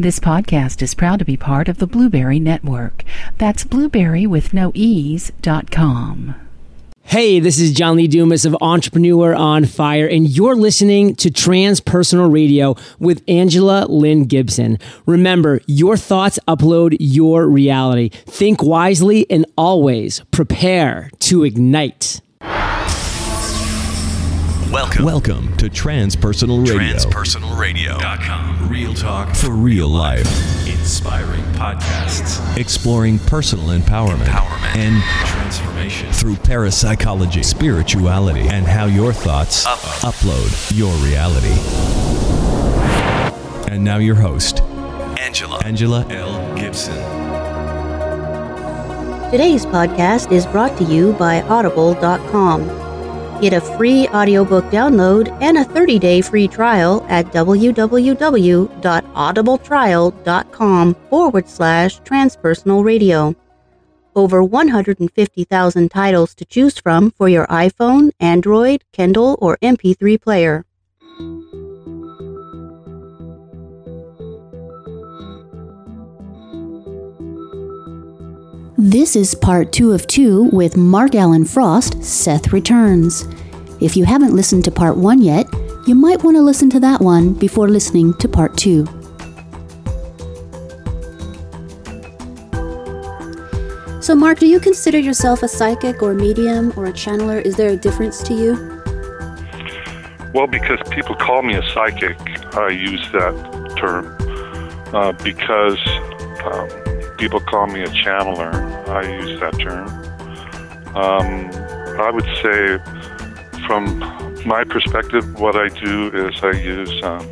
This podcast is proud to be part of the Blubrry Network. That's blueberry with no ease dot com. Hey, this is John Lee Dumas of Entrepreneur on Fire, and you're listening to Transpersonal Radio with Angela Lynn Gibson. Remember, your thoughts upload your reality. Think wisely and always prepare to ignite. Welcome. Welcome to Transpersonal Radio. TranspersonalRadio.com. Real talk for real life. Inspiring podcasts. Exploring personal empowerment, Empowerment. and Transformation. through parapsychology, spirituality, and how your thoughts Upload. upload your reality. And now your host, Angela. Angela L. Gibson. Today's podcast is brought to you by Audible.com. Get a free audiobook download and a 30-day free trial at www.audibletrial.com forward slash transpersonal radio. Over 150,000 titles to choose from for your iPhone, Android, Kindle, or MP3 player. This is part two of two with Mark Allen Frost, Seth Returns. If you haven't listened to part one yet, you might want to listen to that one before listening to part two. So, Mark, do you consider yourself a psychic or a medium or a channeler? Is there a difference to you? Well, because people call me a psychic, I use that term. Uh, because um, people call me a channeler, I use that term. Um, I would say, from my perspective, what I do is I use um,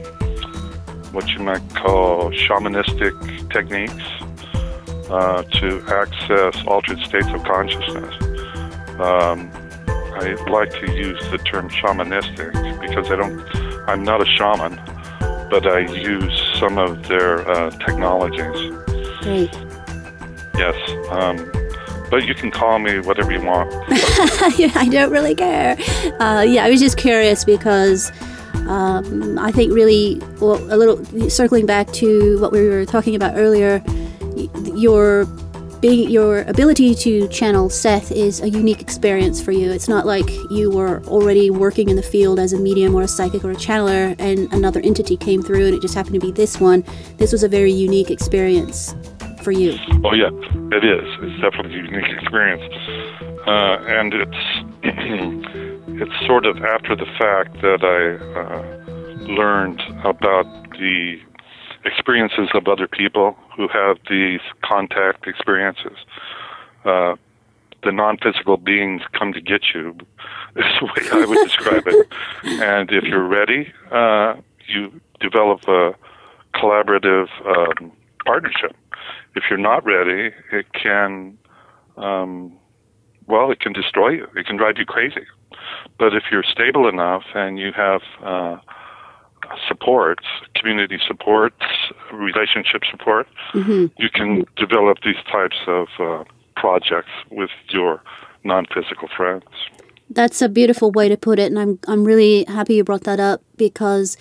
what you might call shamanistic techniques uh, to access altered states of consciousness. Um, I like to use the term shamanistic because I don't, I'm not a shaman, but I use some of their uh, technologies. Yes. Um, but you can call me whatever you want. I don't really care. Uh, yeah, I was just curious because um, I think really, well, a little circling back to what we were talking about earlier, your being your ability to channel Seth is a unique experience for you. It's not like you were already working in the field as a medium or a psychic or a channeler and another entity came through and it just happened to be this one. This was a very unique experience for you. Oh yeah, it is. It's definitely a unique experience, uh, and it's it's sort of after the fact that I uh, learned about the experiences of other people who have these contact experiences. Uh, the non-physical beings come to get you. Is the way I would describe it. And if you're ready, uh, you develop a collaborative um, partnership if you're not ready, it can, um, well, it can destroy you. It can drive you crazy. But if you're stable enough and you have uh, supports, community supports, relationship support, you can develop these types of uh, projects with your non-physical friends. That's a beautiful way to put it, and I'm I'm really happy you brought that up because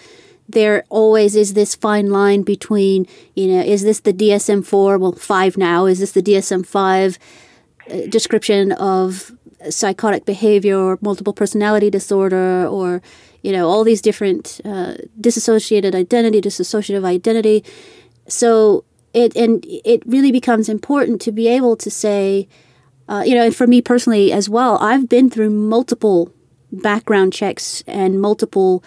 there always is this fine line between you know is this the DSM four? Well five now. Is this the DSM five uh, description of psychotic behavior or multiple personality disorder or you know all these different uh, disassociated identity dissociative identity. So it and it really becomes important to be able to say uh, you know, and for me personally as well, I've been through multiple background checks and multiple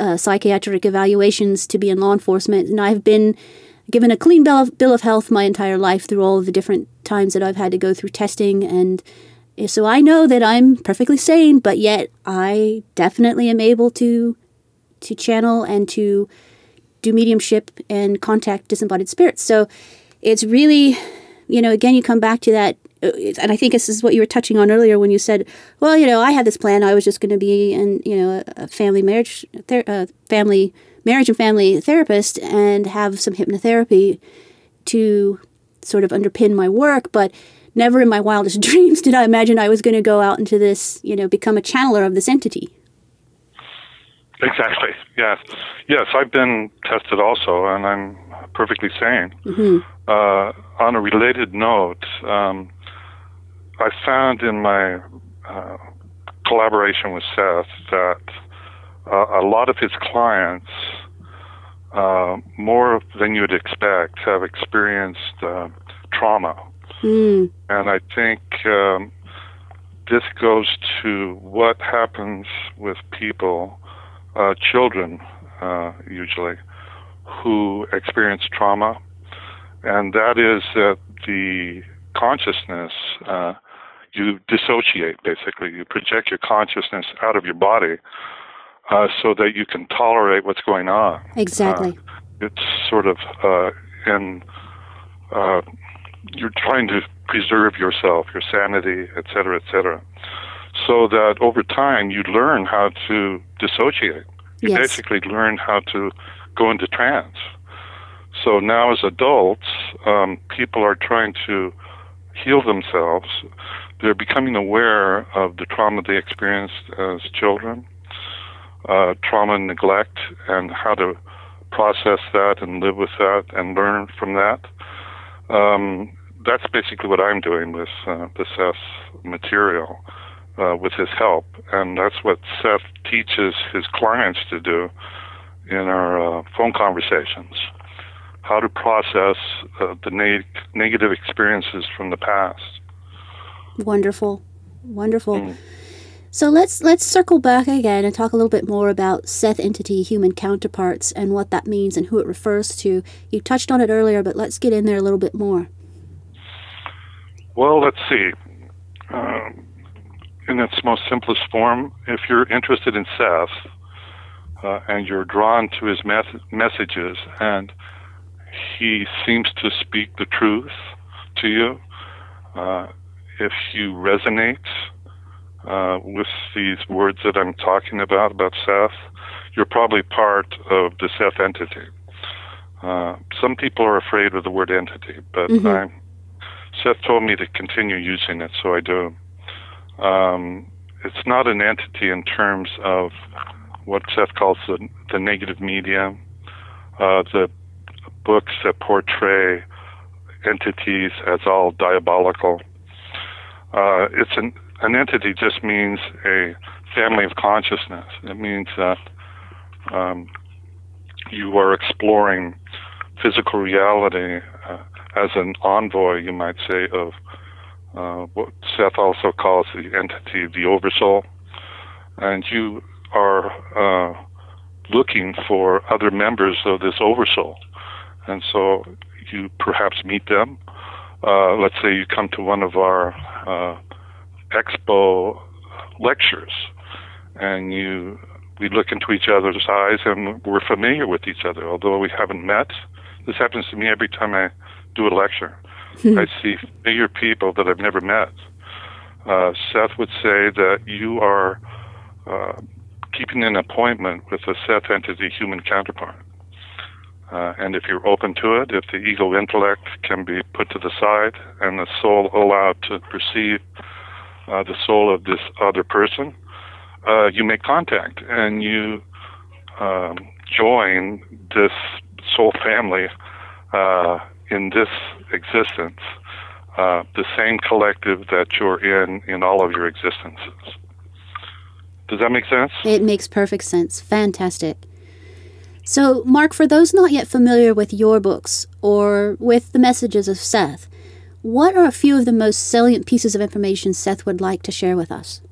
uh, psychiatric evaluations to be in law enforcement, and I've been given a clean bill of, bill of health my entire life through all of the different times that I've had to go through testing, and so I know that I'm perfectly sane, but yet I definitely am able to to channel and to do mediumship and contact disembodied spirits. So it's really, you know, again, you come back to that and I think this is what you were touching on earlier when you said, "Well, you know, I had this plan. I was just going to be an you know a family marriage, ther- uh, family marriage and family therapist, and have some hypnotherapy to sort of underpin my work." But never in my wildest dreams did I imagine I was going to go out into this, you know, become a channeler of this entity. Exactly. Yes. Yes, I've been tested also, and I'm perfectly sane. Uh, on a related note, um, I found in my uh, collaboration with Seth that uh, a lot of his clients, uh, more than you'd expect, have experienced uh, trauma. Mm. And I think um, this goes to what happens with people, uh, children uh, usually, who experience trauma. And that is that the consciousness, uh, you dissociate basically. You project your consciousness out of your body uh, so that you can tolerate what's going on. Exactly. Uh, it's sort of uh, in uh, you're trying to preserve yourself, your sanity, et cetera, et cetera, so that over time you learn how to dissociate. You Yes. basically learn how to go into trance. So now, as adults, um, people are trying to heal themselves. They're becoming aware of the trauma they experienced as children, uh, trauma and neglect, and how to process that and live with that and learn from that. Um, that's basically what I'm doing with uh, the Seth material uh, with his help, and that's what Seth teaches his clients to do in our uh, phone conversations. How to process uh, the neg- negative experiences from the past. Wonderful. Wonderful. Mm. So let's let's circle back again and talk a little bit more about Seth entity human counterparts and what that means and who it refers to. You touched on it earlier, but let's get in there a little bit more. Well, let's see. Um, in its most simplest form, if you're interested in Seth uh, and you're drawn to his mes- messages and he seems to speak the truth to you, uh, if you resonate uh, with these words that I'm talking about, about Seth, you're probably part of the Seth entity. Uh, some people are afraid of the word entity, but Mhm. I'm Seth told me to continue using it, so I do. Um, it's not an entity in terms of what Seth calls the, the negative media, uh, the books that portray entities as all diabolical. Uh, it's an, an entity just means a family of consciousness. It means that um, you are exploring physical reality uh, as an envoy, you might say, of uh, what Seth also calls the entity, the oversoul. And you are uh, looking for other members of this oversoul. And so you perhaps meet them. Uh, let's say you come to one of our uh, expo lectures and you we look into each other's eyes and we're familiar with each other. Although we haven't met this happens to me every time i do a lecture. I see familiar people that i've never met. Uh, seth would say that you are uh, keeping an appointment with a seth entity human counterpart uh, and if you're open to it, if the ego intellect can be put to the side and the soul allowed to perceive uh, the soul of this other person, uh, you make contact and you um, join this soul family uh, in this existence, uh, the same collective that you're in in all of your existences. Does that make sense? It makes perfect sense. Fantastic. So, Mark, for those not yet familiar with your books or with the messages of Seth, what are a few of the most salient pieces of information Seth would like to share with us?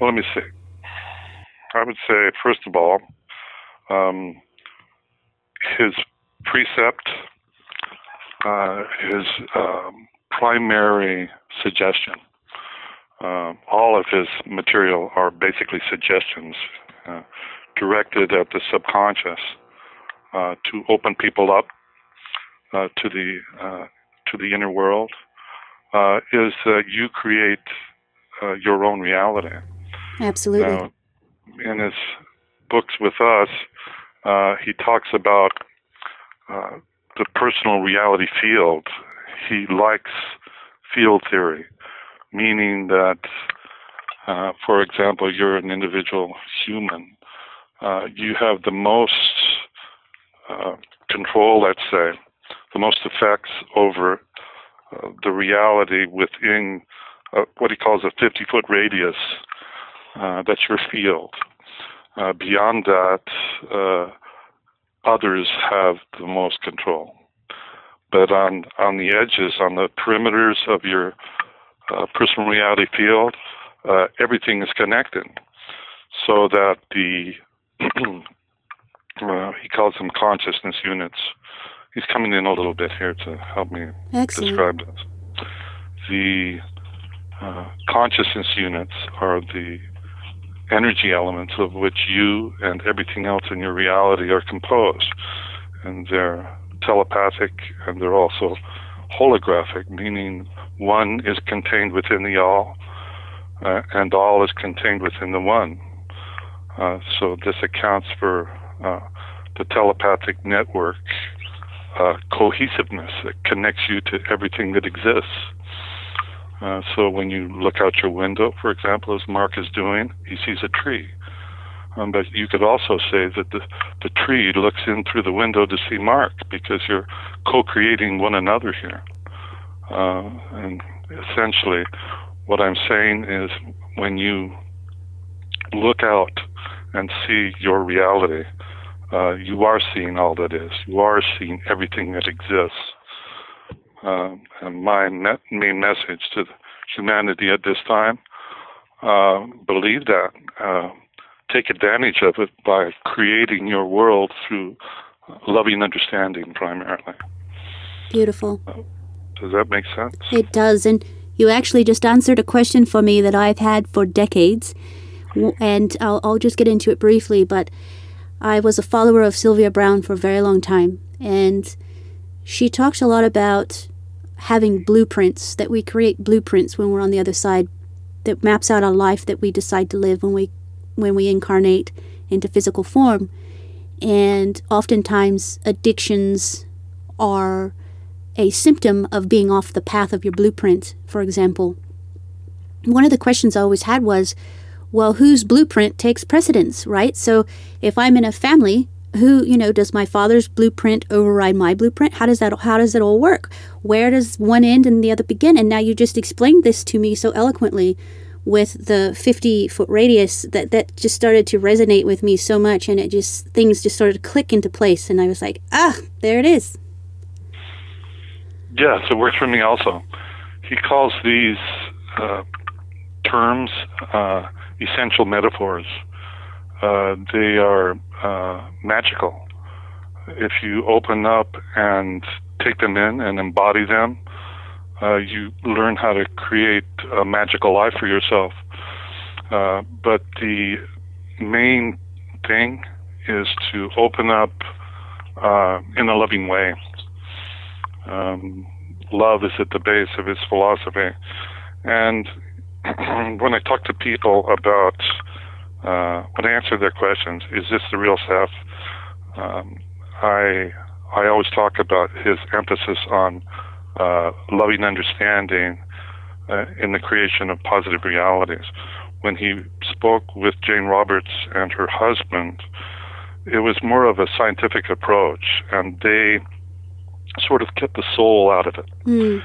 Well, let me see. I would say, first of all, um, his precept, uh, his um, primary suggestion. Uh, all of his material are basically suggestions uh, directed at the subconscious uh, to open people up uh, to the uh, to the inner world. Uh, is that you create uh, your own reality. Absolutely. Now, in his books with us, uh, he talks about uh, the personal reality field. He likes field theory, meaning that Uh, for example, you're an individual human. Uh, you have the most uh, control, let's say, the most effects over uh, the reality within uh, what he calls a 50 foot radius. Uh, that's your field. beyond that, others have the most control. But on, on the edges, on the perimeters of your personal reality field, everything is connected. So that the, uh, he calls them consciousness units. He's coming in a little bit here to help me Excellent. describe this. The uh, consciousness units are the energy elements of which you and everything else in your reality are composed. And they're telepathic and they're also holographic, meaning one is contained within the all uh, and all is contained within the one. Uh, so this accounts for uh, the telepathic network uh, cohesiveness that connects you to everything that exists. Uh, so when you look out your window, for example, as Mark is doing, he sees a tree. Um, but you could also say that the, the tree looks in through the window to see Mark because you're co-creating one another here. Uh, and essentially, what I'm saying is when you look out and see your reality, uh, you are seeing all that is. You are seeing everything that exists. Um, and my main message to humanity at this time, uh, believe that. Uh, take advantage of it by creating your world through loving understanding primarily. Beautiful. Uh, does that make sense? It does. And you actually just answered a question for me that I've had for decades. And I'll, I'll just get into it briefly, but I was a follower of Sylvia Browne for a very long time. And she talks a lot about having blueprints, that we create blueprints when we're on the other side that maps out our life that we decide to live when we when we incarnate into physical form. And oftentimes addictions are a symptom of being off the path of your blueprint, for example. One of the questions I always had was, well, whose blueprint takes precedence, right? So if I'm in a family who you know does my father's blueprint override my blueprint? How does that how does it all work? Where does one end and the other begin? And now you just explained this to me so eloquently with the 50 foot radius that that just started to resonate with me so much and it just things just started to click into place and i was like ah there it is. Yes it works for me also. He calls these uh, terms uh, essential metaphors uh, they are uh, magical. If you open up and take them in and embody them, uh, you learn how to create a magical life for yourself. Uh, but the main thing is to open up uh, in a loving way. Um, love is at the base of his philosophy. And when I talk to people about uh, when I answer their questions, is this the real self? Um, I I always talk about his emphasis on uh, loving understanding uh, in the creation of positive realities. When he spoke with Jane Roberts and her husband, it was more of a scientific approach, and they sort of kept the soul out of it. Mm.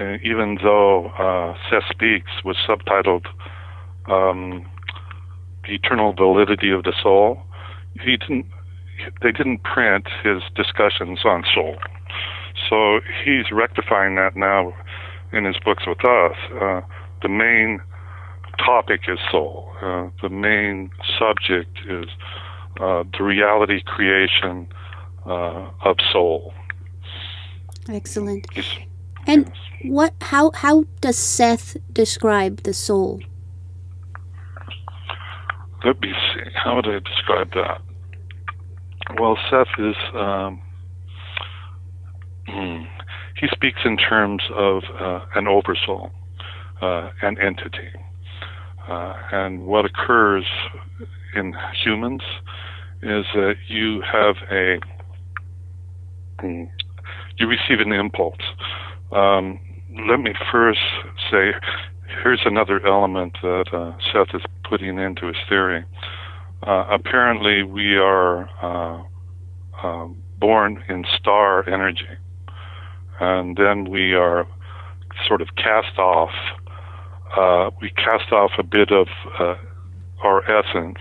Even though uh, Seth Speaks was subtitled um, eternal validity of the soul. He didn't. They didn't print his discussions on soul, so he's rectifying that now in his books with us. Uh, the main topic is soul. Uh, the main subject is uh, the reality creation uh, of soul. Excellent. And what? How? How does Seth describe the soul? let me see. How would I describe that? Well, Seth is. Um, hmm, he speaks in terms of uh, an oversoul, uh, an entity. Uh, and what occurs in humans is that you have a. Hmm, you receive an impulse. Um, let me first say here's another element that uh, Seth is putting into his theory. Uh, apparently, we are uh, um, born in star energy, and then we are sort of cast off. Uh, we cast off a bit of uh, our essence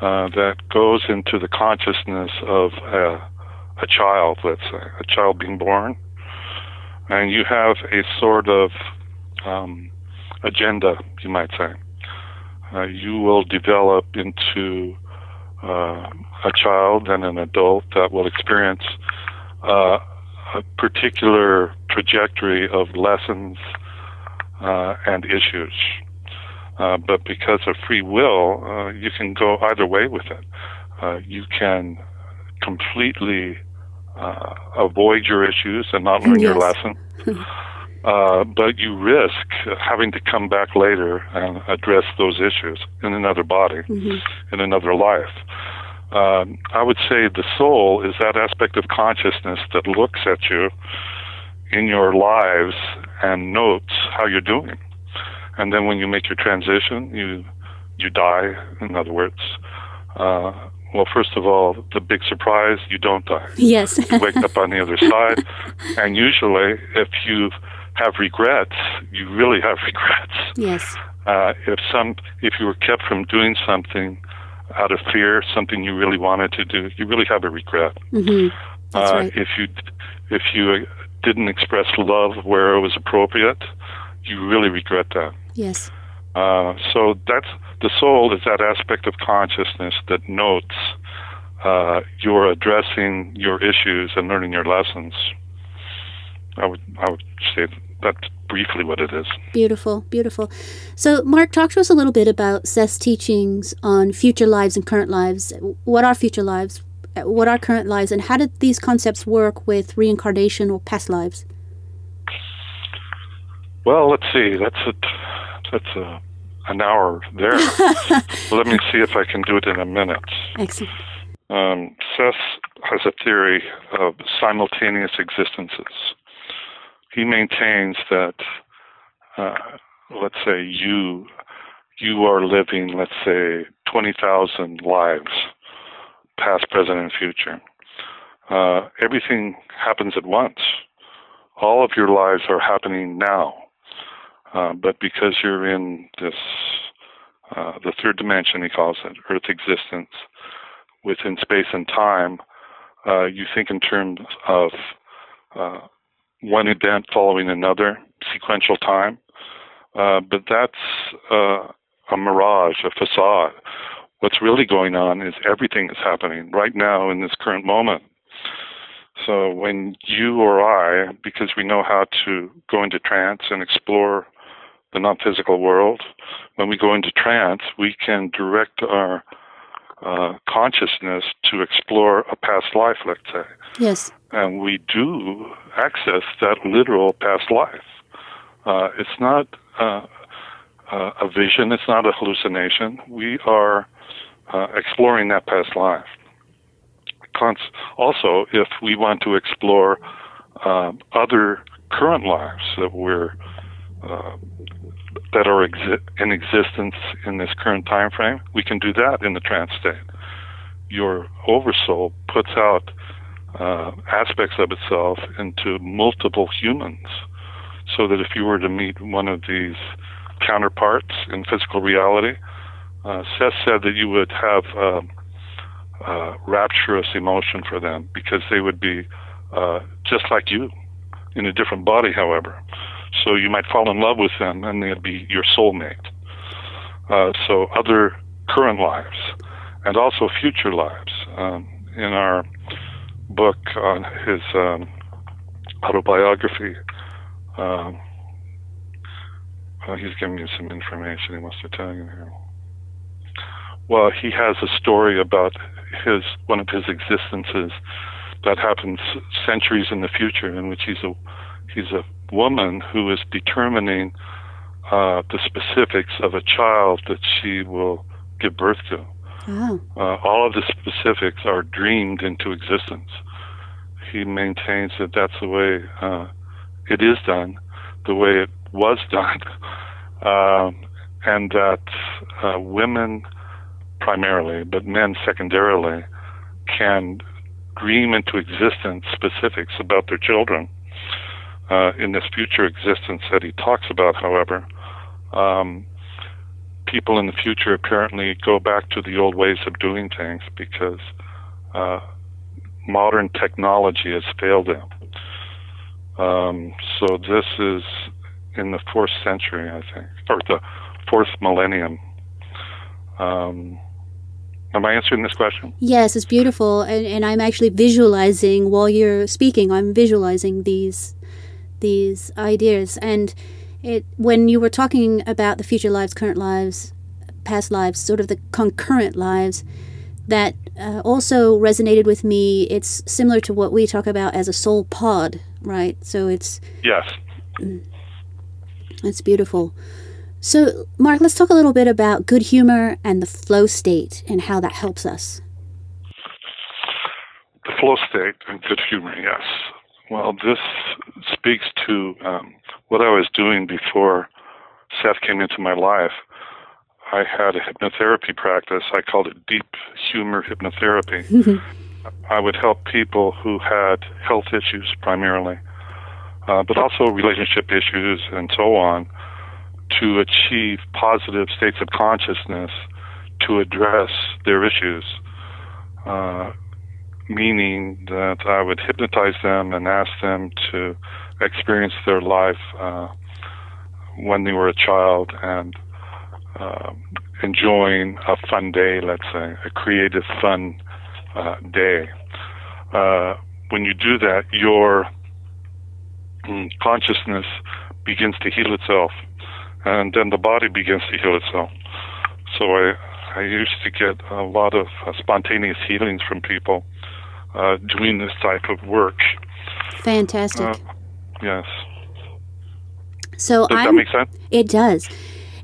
uh, that goes into the consciousness of a, a child, let's say, a child being born, and you have a sort of um, agenda, you might say. Uh, you will develop into uh, a child and an adult that will experience uh, a particular trajectory of lessons uh, and issues. Uh, but because of free will, uh, you can go either way with it. you can completely avoid your issues and not learn Yes. your lesson. Uh, but you risk having to come back later and address those issues in another body, in another life. Um, I would say the soul is that aspect of consciousness that looks at you in your lives and notes how you're doing. And then when you make your transition, you you die. In other words, uh, well, first of all, the big surprise, you don't die Yes. you wake up on the other side. And usually, if you have regrets, you really have regrets. yes. Uh, if some, if you were kept from doing something out of fear, something you really wanted to do, you really have a regret. Mm-hmm. That's uh, right. If you, if you didn't express love where it was appropriate, you really regret that. Yes. Uh, so that's the soul is that aspect of consciousness that notes uh, you're addressing your issues and learning your lessons. I would I would say that's briefly what it is. Beautiful, beautiful. So, Mark, talk to us a little bit about Seth's teachings on future lives and current lives. What are future lives? What are current lives? And how did these concepts work with reincarnation or past lives? Well, let's see. That's a that's a an hour there. Let me see if I can do it in a minute. Excellent. Um, Seth has a theory of simultaneous existences. He maintains that, uh, let's say you you are living, let's say, twenty thousand lives, past, present, and future. Uh, everything happens at once. All of your lives are happening now, uh, but because you're in this, uh, the third dimension, he calls it, Earth existence, within space and time, uh, you think in terms of uh, one event following another, sequential time. Uh, but that's a mirage, a facade. What's really going on is everything is happening right now in this current moment. So when you or I, because we know how to go into trance and explore the non-physical world, when we go into trance, we can direct our uh, consciousness to explore a past life, let's say. Yes. And we do access that literal past life. Uh, it's not uh, uh, a vision, it's not a hallucination. We are uh, exploring that past life. Cons- also, if we want to explore um, other current lives that we're uh, that are exi- in existence in this current time frame, we can do that in the trance state. Your oversoul puts out uh, aspects of itself into multiple humans, so that if you were to meet one of these counterparts in physical reality, uh, Seth said that you would have um, uh, rapturous emotion for them because they would be uh, just like you in a different body, however. So you might fall in love with them and they'd be your soulmate. Uh, so other current lives and also future lives. Um, in our book on his um, autobiography, um, uh, he's giving me some information he wants to tell you here. Well, he has a story about his one of his existences that happens centuries in the future, in which he's a he's a woman who is determining uh, the specifics of a child that she will give birth to. Wow. Uh, all of the specifics are dreamed into existence. He maintains that that's the way uh, it is done, the way it was done, um, and that uh, women primarily, but men secondarily, can dream into existence specifics about their children. Uh, in this future existence that he talks about, however, um, people in the future apparently go back to the old ways of doing things because uh, modern technology has failed them. Um, so this is in the fourth century, I think, or the fourth millennium. Um, am I answering this question? Yes, it's beautiful, and, and I'm actually visualizing while you're speaking. I'm visualizing these these ideas, and it when you were talking about the future lives, current lives, past lives, sort of the concurrent lives, that uh, also resonated with me. It's similar to what we talk about as a soul pod, right? So it's yes, it's beautiful. So, Mark, let's talk a little bit about good humor and the flow state and how that helps us. The flow state and good humor, yes. Well, this speaks to um, what I was doing before Seth came into my life. I had a hypnotherapy practice. I called it deep humor hypnotherapy. I would help people who had health issues primarily, uh, but also relationship issues and so on, to achieve positive states of consciousness to address their issues. Uh, meaning that I would hypnotize them and ask them to experience their life uh, when they were a child and uh, enjoying a fun day, let's say, a creative, fun uh, day. Uh, when you do that, your mm, consciousness begins to heal itself, and then the body begins to heal itself. So I, I used to get a lot of uh, spontaneous healings from people uh, doing this type of work. Fantastic. Uh, yes. So Does I'm, that make sense? It does.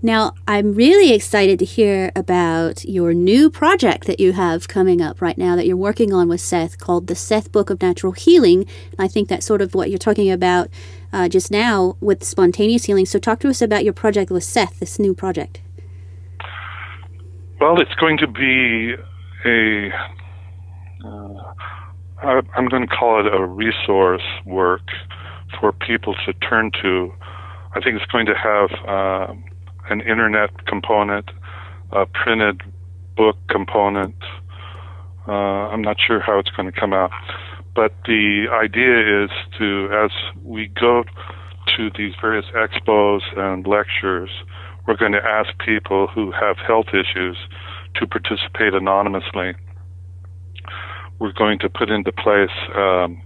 Now, I'm really excited to hear about your new project that you have coming up right now that you're working on with Seth called the Seth Book of Natural Healing. And I think that's sort of what you're talking about uh, just now with spontaneous healing. So, talk to us about your project with Seth, this new project. Well, it's going to be a. Uh, I'm going to call it a resource work for people to turn to. I think it's going to have uh, an internet component, a printed book component. Uh, I'm not sure how it's going to come out, but the idea is to, as we go to these various expos and lectures, we're going to ask people who have health issues to participate anonymously. We're going to put into place um,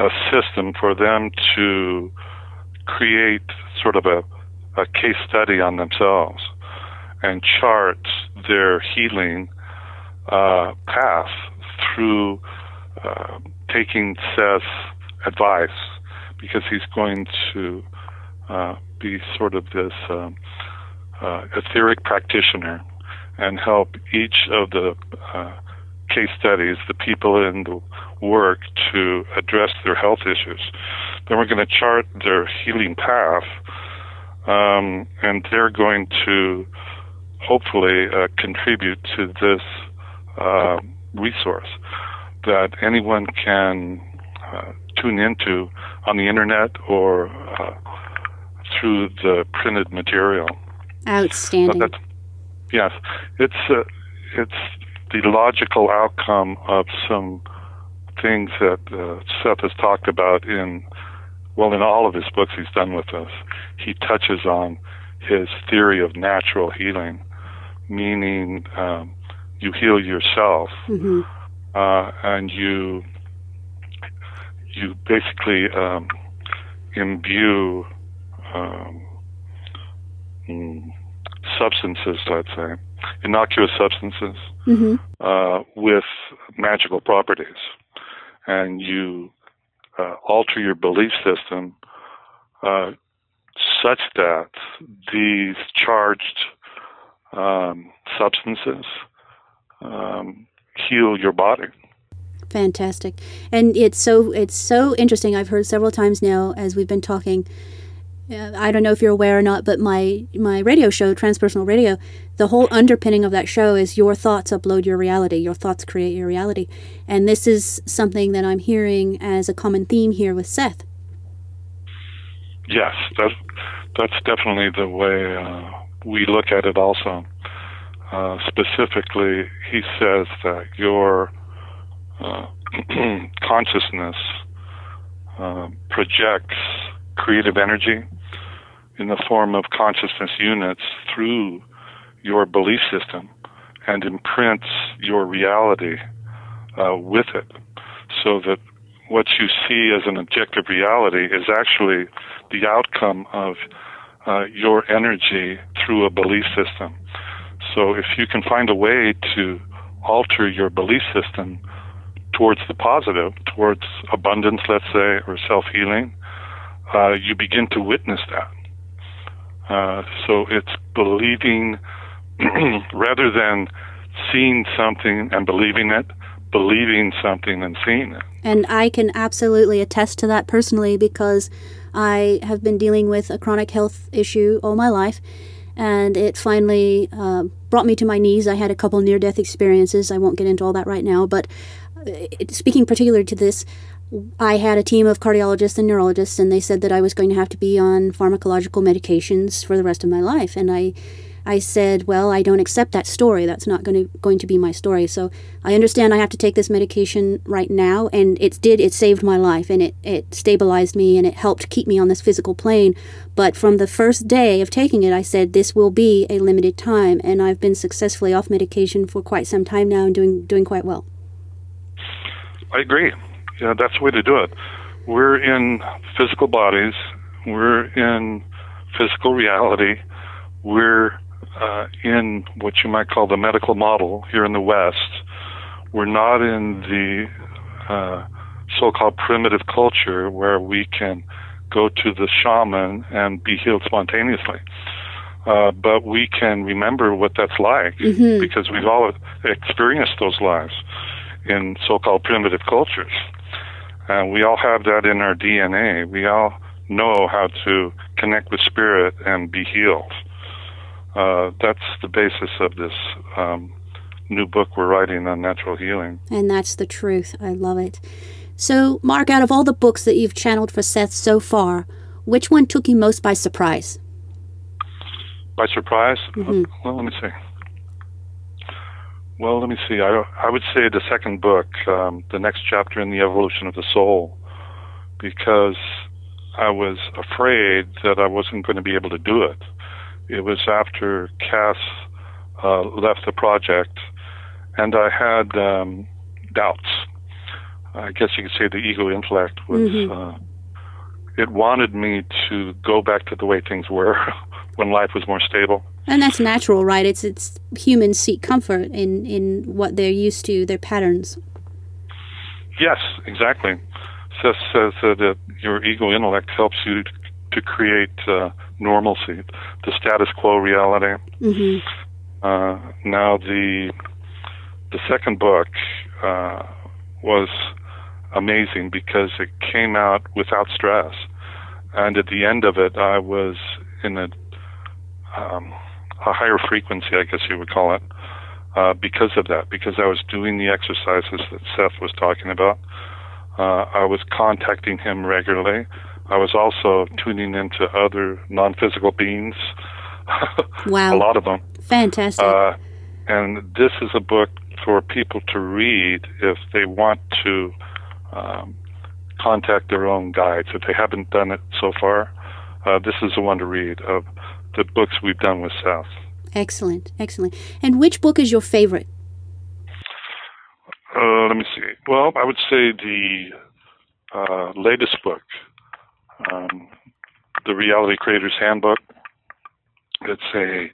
a system for them to create sort of a, a case study on themselves and chart their healing uh, path through uh, taking Seth's advice because he's going to uh, be sort of this um, uh, etheric practitioner and help each of the uh, case studies, the people in the work to address their health issues. Then we're going to chart their healing path, um, and they're going to hopefully uh, contribute to this uh, resource that anyone can uh, tune into on the internet or uh, through the printed material. Outstanding. Yes, it's uh, it's the logical outcome of some things that uh, Seth has talked about in well in all of his books he's done with us. He touches on his theory of natural healing, meaning um, you heal yourself hmm uh, and you you basically um, imbue um, mm, substances, let's say, innocuous substances, hmm uh, with magical properties, and you uh, alter your belief system uh, such that these charged um, substances um, heal your body. Fantastic. And it's so it's so interesting. I've heard several times now as we've been talking uh, I don't know if you're aware or not, but my my radio show, Transpersonal Radio, the whole underpinning of that show is your thoughts upload your reality. Your thoughts create your reality, and this is something that I'm hearing as a common theme here with Seth. Yes, that that's definitely the way uh, we look at it. Also, uh, specifically, he says that your uh, consciousness uh, projects creative energy in the form of consciousness units through your belief system and imprints your reality uh, with it so that what you see as an objective reality is actually the outcome of uh, your energy through a belief system. So if you can find a way to alter your belief system towards the positive, towards abundance, let's say, or self healing, uh, you begin to witness that. Uh, so it's believing rather than seeing something and believing it, believing something and seeing it. And I can absolutely attest to that personally because I have been dealing with a chronic health issue all my life. And it finally uh, brought me to my knees. I had a couple near death experiences. I won't get into all that right now. But uh, speaking particularly to this, I had a team of cardiologists and neurologists, and they said that I was going to have to be on pharmacological medications for the rest of my life. And I, I said, well, I don't accept that story. That's not going to going to be my story. So I understand I have to take this medication right now, and it did. It saved my life, and it it stabilized me, and it helped keep me on this physical plane. But from the first day of taking it, I said this will be a limited time, and I've been successfully off medication for quite some time now, and doing doing quite well. I agree Yeah, that's the way to do it. We're in physical bodies. We're in physical reality. We're uh, in what you might call the medical model here in the West. We're not in the uh, so-called primitive culture where we can go to the shaman and be healed spontaneously. Uh, but we can remember what that's like mm-hmm. because we've all experienced those lives in so-called primitive cultures. And we all have that in our DNA. We all know how to connect with spirit and be healed. Uh, that's the basis of this um, new book we're writing on natural healing. And that's the truth. I love it. So, Mark, out of all the books that you've channeled for Seth so far, which one took you most by surprise? By surprise? Mm-hmm. Well, let me see. Well, let me see. I, I would say the second book, um, the next chapter in the evolution of the soul, because I was afraid that I wasn't going to be able to do it. It was after Cass uh, left the project, and I had um, doubts. I guess you could say the ego intellect was. Mm-hmm. Uh, it wanted me to go back to the way things were when life was more stable and that's natural, right? It's it's humans seek comfort in in what they're used to, their patterns. Yes, exactly. Seth says that your ego intellect helps you to create uh, normalcy, the status quo reality. Mm-hmm. Uh, now the the second book uh, was amazing because it came out without stress, and at the end of it, I was in a um, a higher frequency, I guess you would call it, uh, because of that, because I was doing the exercises that Seth was talking about. Uh, I was contacting him regularly. I was also tuning into other non physical beings. wow. a lot of them. Fantastic. Uh, and this is a book for people to read if they want to um, contact their own guides. If they haven't done it so far, uh, this is the one to read. Of the books we've done with Seth. Excellent, excellent. And which book is your favorite? Uh, let me see. Well, I would say the uh, latest book, um, The Reality Creator's Handbook. It's a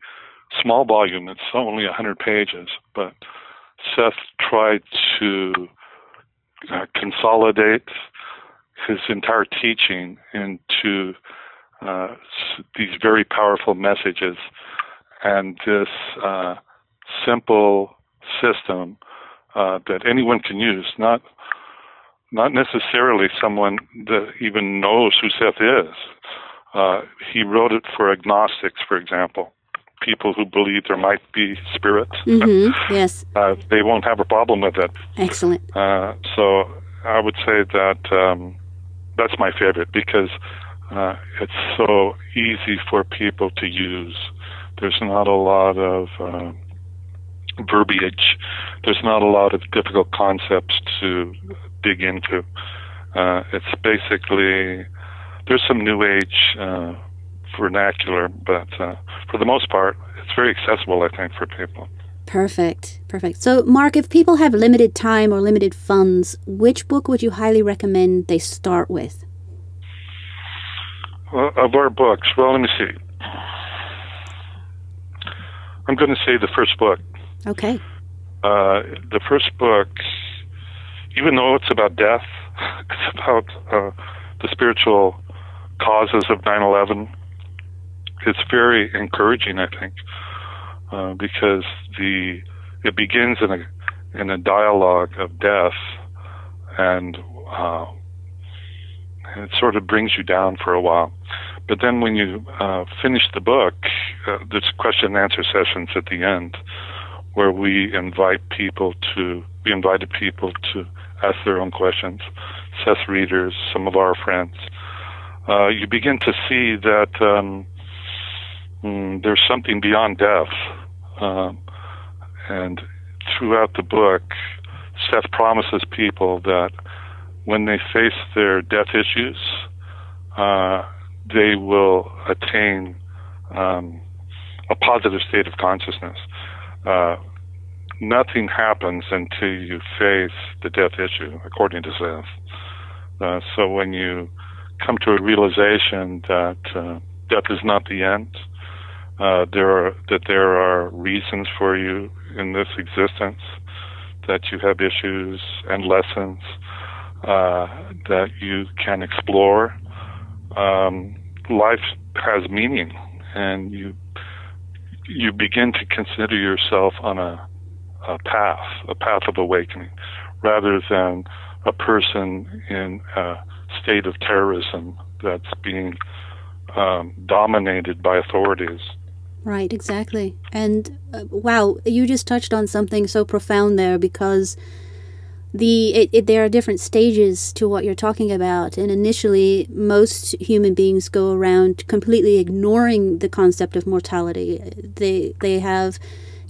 small volume. It's only 100 pages, but Seth tried to uh, consolidate his entire teaching into uh, these very powerful messages and this uh, simple system uh, that anyone can use, not not necessarily someone that even knows who Seth is. Uh, he wrote it for agnostics, for example, people who believe there might be spirit. Mm-hmm. Yes. Uh, they won't have a problem with it. Excellent. Uh, so I would say that um, that's my favorite because uh, it's so easy for people to use. There's not a lot of uh, verbiage. There's not a lot of difficult concepts to dig into. Uh, it's basically there's some new age uh, vernacular, but uh, for the most part, it's very accessible. I think for people. Perfect, perfect. So, Mark, if people have limited time or limited funds, which book would you highly recommend they start with? Well, of our books, well, let me see. I'm going to say the first book. Okay. Uh, the first book, even though it's about death, it's about uh, the spiritual causes of 9/11. It's very encouraging, I think, uh, because the it begins in a in a dialogue of death, and uh, it sort of brings you down for a while. But then when you uh, finish the book, uh, there's question and answer sessions at the end where we invite people to we invited people to ask their own questions. Seth readers, some of our friends. Uh, you begin to see that um, mm, there's something beyond death, um, and throughout the book, Seth promises people that when they face their death issues, uh, they will attain um, a positive state of consciousness. Uh, nothing happens until you face the death issue, according to Seth. Uh, so when you come to a realization that uh, death is not the end, uh, there are that there are reasons for you in this existence, that you have issues and lessons uh, that you can explore. Um, life has meaning, and you you begin to consider yourself on a, a path, a path of awakening, rather than a person in a state of terrorism that's being um, dominated by authorities. Right, exactly. And uh, wow, you just touched on something so profound there because the it, it, there are different stages to what you're talking about and initially most human beings go around completely ignoring the concept of mortality they they have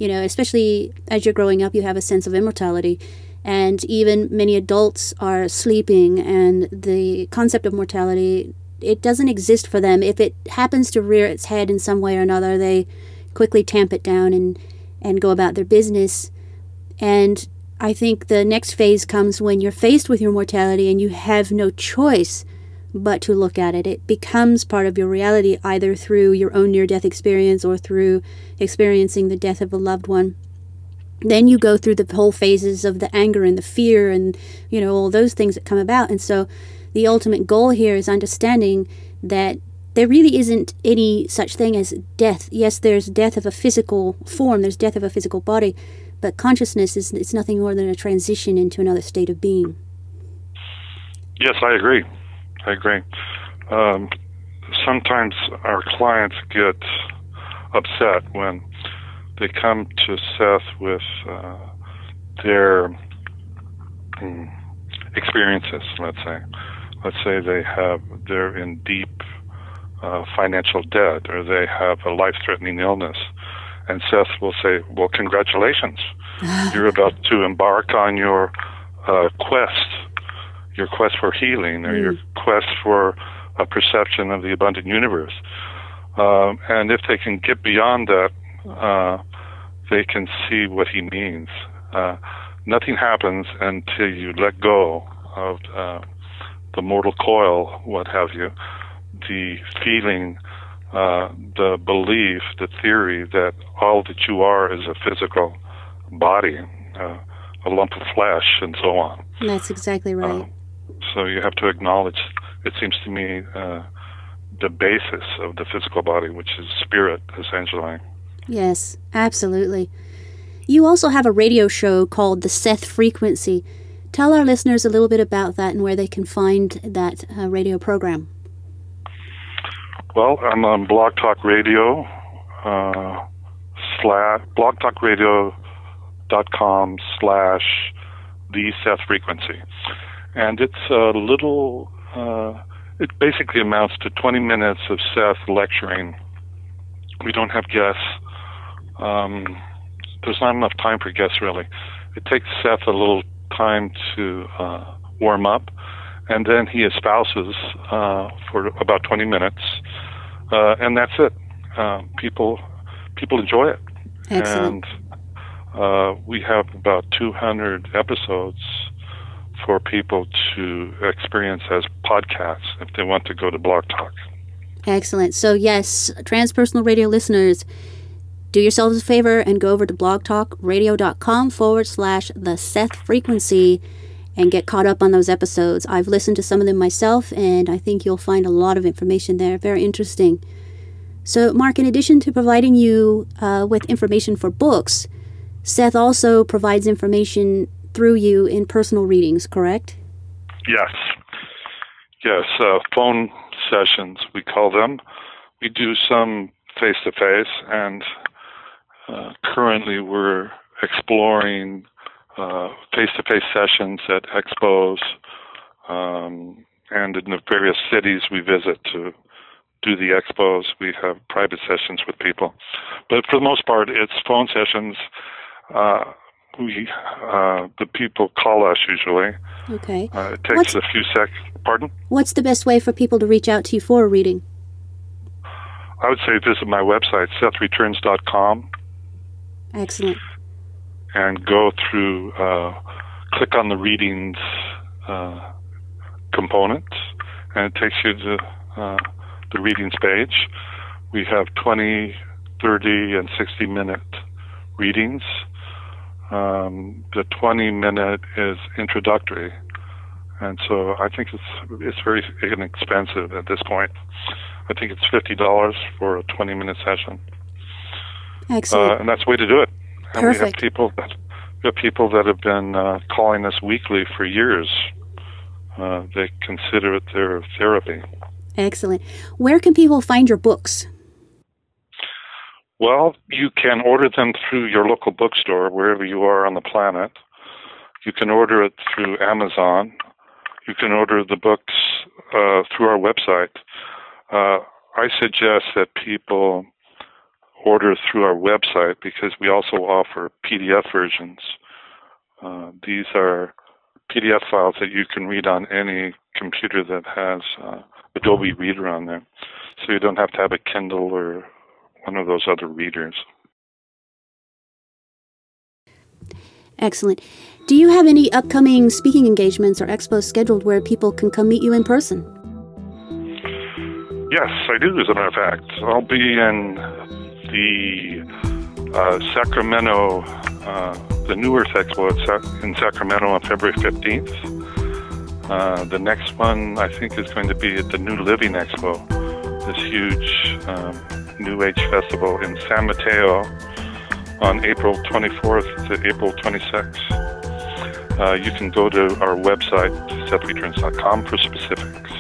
you know especially as you're growing up you have a sense of immortality. And even many adults are sleeping and the concept of mortality it doesn't exist for them. If it happens to rear its head in some way or another they quickly tamp it down and and go about their business. And I think the next phase comes when you're faced with your mortality and you have no choice but to look at it. It becomes part of your reality either through your own near death experience or through experiencing the death of a loved one. Then you go through the whole phases of the anger and the fear and, you know, all those things that come about. And so the ultimate goal here is understanding that there really isn't any such thing as death. Yes, there's death of a physical form, there's death of a physical body, but consciousness is it's nothing more than a transition into another state of being. Yes, I agree. I agree. Um, sometimes our clients get upset when they come to Seth with uh, their hmm, experiences. Let's say, let's say they have they're in deep uh, financial debt or they have a life-threatening illness and Seth will say, Well, congratulations. You're about to embark on your uh, quest, your quest for healing, or mm. your quest for a perception of the abundant universe. Um, and if they can get beyond that, uh, they can see what he means. Uh, nothing happens until you let go of uh, the mortal coil, what have you, the feeling uh, the belief, the theory that all that you are is a physical body, uh, a lump of flesh, and so on. That's exactly right. So you have to acknowledge, it seems to me, uh, the basis of the physical body, which is spirit, essentially. Yes, absolutely. You also have a radio show called The Seth Frequency. Tell our listeners a little bit about that and where they can find that uh, radio program. Well, I'm on Blog Talk Radio, uh, slash, blogtalkradio.com slash the Seth Frequency. And it's a little, uh, it basically amounts to 20 minutes of Seth lecturing. We don't have guests. Um, there's not enough time for guests, really. It takes Seth a little time to uh, warm up, and then he espouses uh, for about 20 minutes, uh, and that's it. Uh, people people enjoy it, Excellent. and uh, we have about 200 episodes for people to experience as podcasts if they want to go to Blog Talk. Excellent. So, yes, transpersonal radio listeners, do yourselves a favor and go over to blogtalkradio.com forward slash the Seth frequency and get caught up on those episodes. I've listened to some of them myself, and I think you'll find a lot of information there. Very interesting. So, Mark, in addition to providing you uh, with information for books, Seth also provides information through you in personal readings, correct? Yes. Yes, uh, phone sessions, we call them. We do some face to face, and uh, currently we're exploring face to face sessions at expos um, and in the various cities we visit to do the expos. We have private sessions with people. But for the most part, it's phone sessions. Uh, we uh, the people call us usually. Okay. Uh, it takes What's- a few sec. Pardon? What's the best way for people to reach out to you for a reading? I would say visit my website, SethReturns.com, Excellent. and go through, uh, click on the readings uh, component, and it takes you to uh, the readings page. We have 20, 30, and 60 minute readings. Um, the 20 minute is introductory, and so I think it's it's very inexpensive at this point. I think it's fifty dollars for a 20 minute session Excellent. uh, and that's the way to do it. And we have people that we have people that have been uh, calling us weekly for years. Uh, they consider it their therapy. Excellent. Where can people find your books? Well, you can order them through your local bookstore wherever you are on the planet. You can order it through Amazon. You can order the books uh, through our website. Uh, I suggest that people order through our website because we also offer PDF versions. Uh, these are PDF files that you can read on any computer that has uh, Adobe Reader on there. So you don't have to have a Kindle or one of those other readers. Excellent. Do you have any upcoming speaking engagements or expos scheduled where people can come meet you in person? Yes, I do, as a matter of fact. I'll be in the uh, Sacramento, uh, the New Earth Expo in Sacramento on February 15th. Uh, the next one, I think, is going to be at the New Living Expo, this huge um, New Age festival in San Mateo on April 24th to April 26th. Uh, you can go to our website, SethReturns.com, for specifics.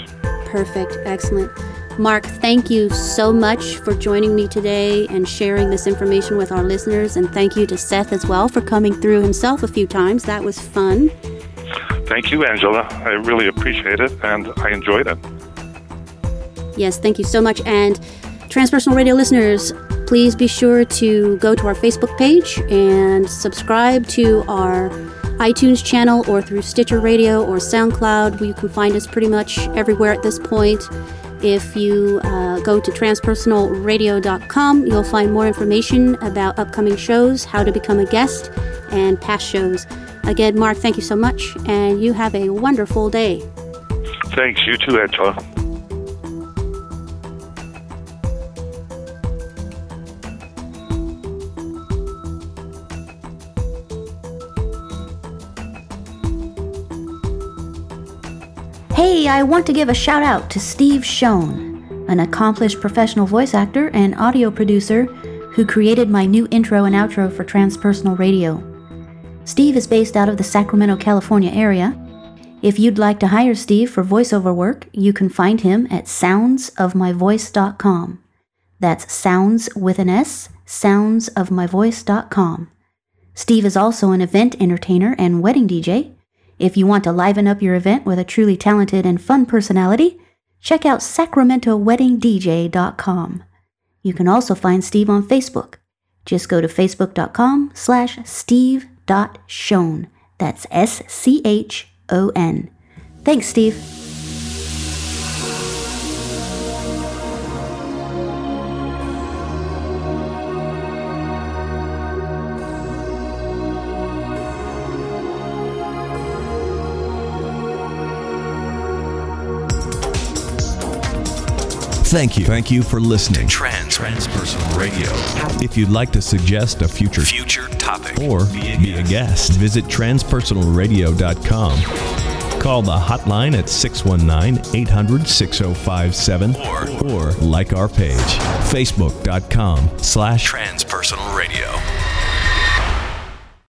Perfect. Excellent. Mark, thank you so much for joining me today and sharing this information with our listeners. And thank you to Seth as well for coming through himself a few times. That was fun. Thank you, Angela. I really appreciate it, and I enjoyed it. Yes, thank you so much. And Transpersonal Radio listeners, please be sure to go to our Facebook page and subscribe to our iTunes channel or through Stitcher Radio or SoundCloud. You can find us pretty much everywhere at this point. If you uh, go to transpersonalradio.com, you'll find more information about upcoming shows, how to become a guest, and past shows. Again, Mark, thank you so much, and you have a wonderful day. Thanks. You too, Angela. Hey, I want to give a shout out to Steve Schoen, an accomplished professional voice actor and audio producer who created my new intro and outro for Transpersonal Radio. Steve is based out of the Sacramento, California area, If you'd like to hire Steve for voiceover work, you can find him at soundsofmyvoice.com. That's sounds with an S, soundsofmyvoice.com. Steve is also an event entertainer and wedding DJ. If you want to liven up your event with a truly talented and fun personality, check out sacramentoweddingdj.com. You can also find Steve on Facebook. Just go to facebook.com slash steve.shone. That's S-C-H-O-N. Thanks, Steve. Thank you. Thank you for listening. Trans Transpersonal Radio. If you'd like to suggest a future Future topic. or be a guest, visit transpersonalradio.com. Call the hotline at 619 800 6057 Or- or like our page, facebook.com slash Transpersonal Radio.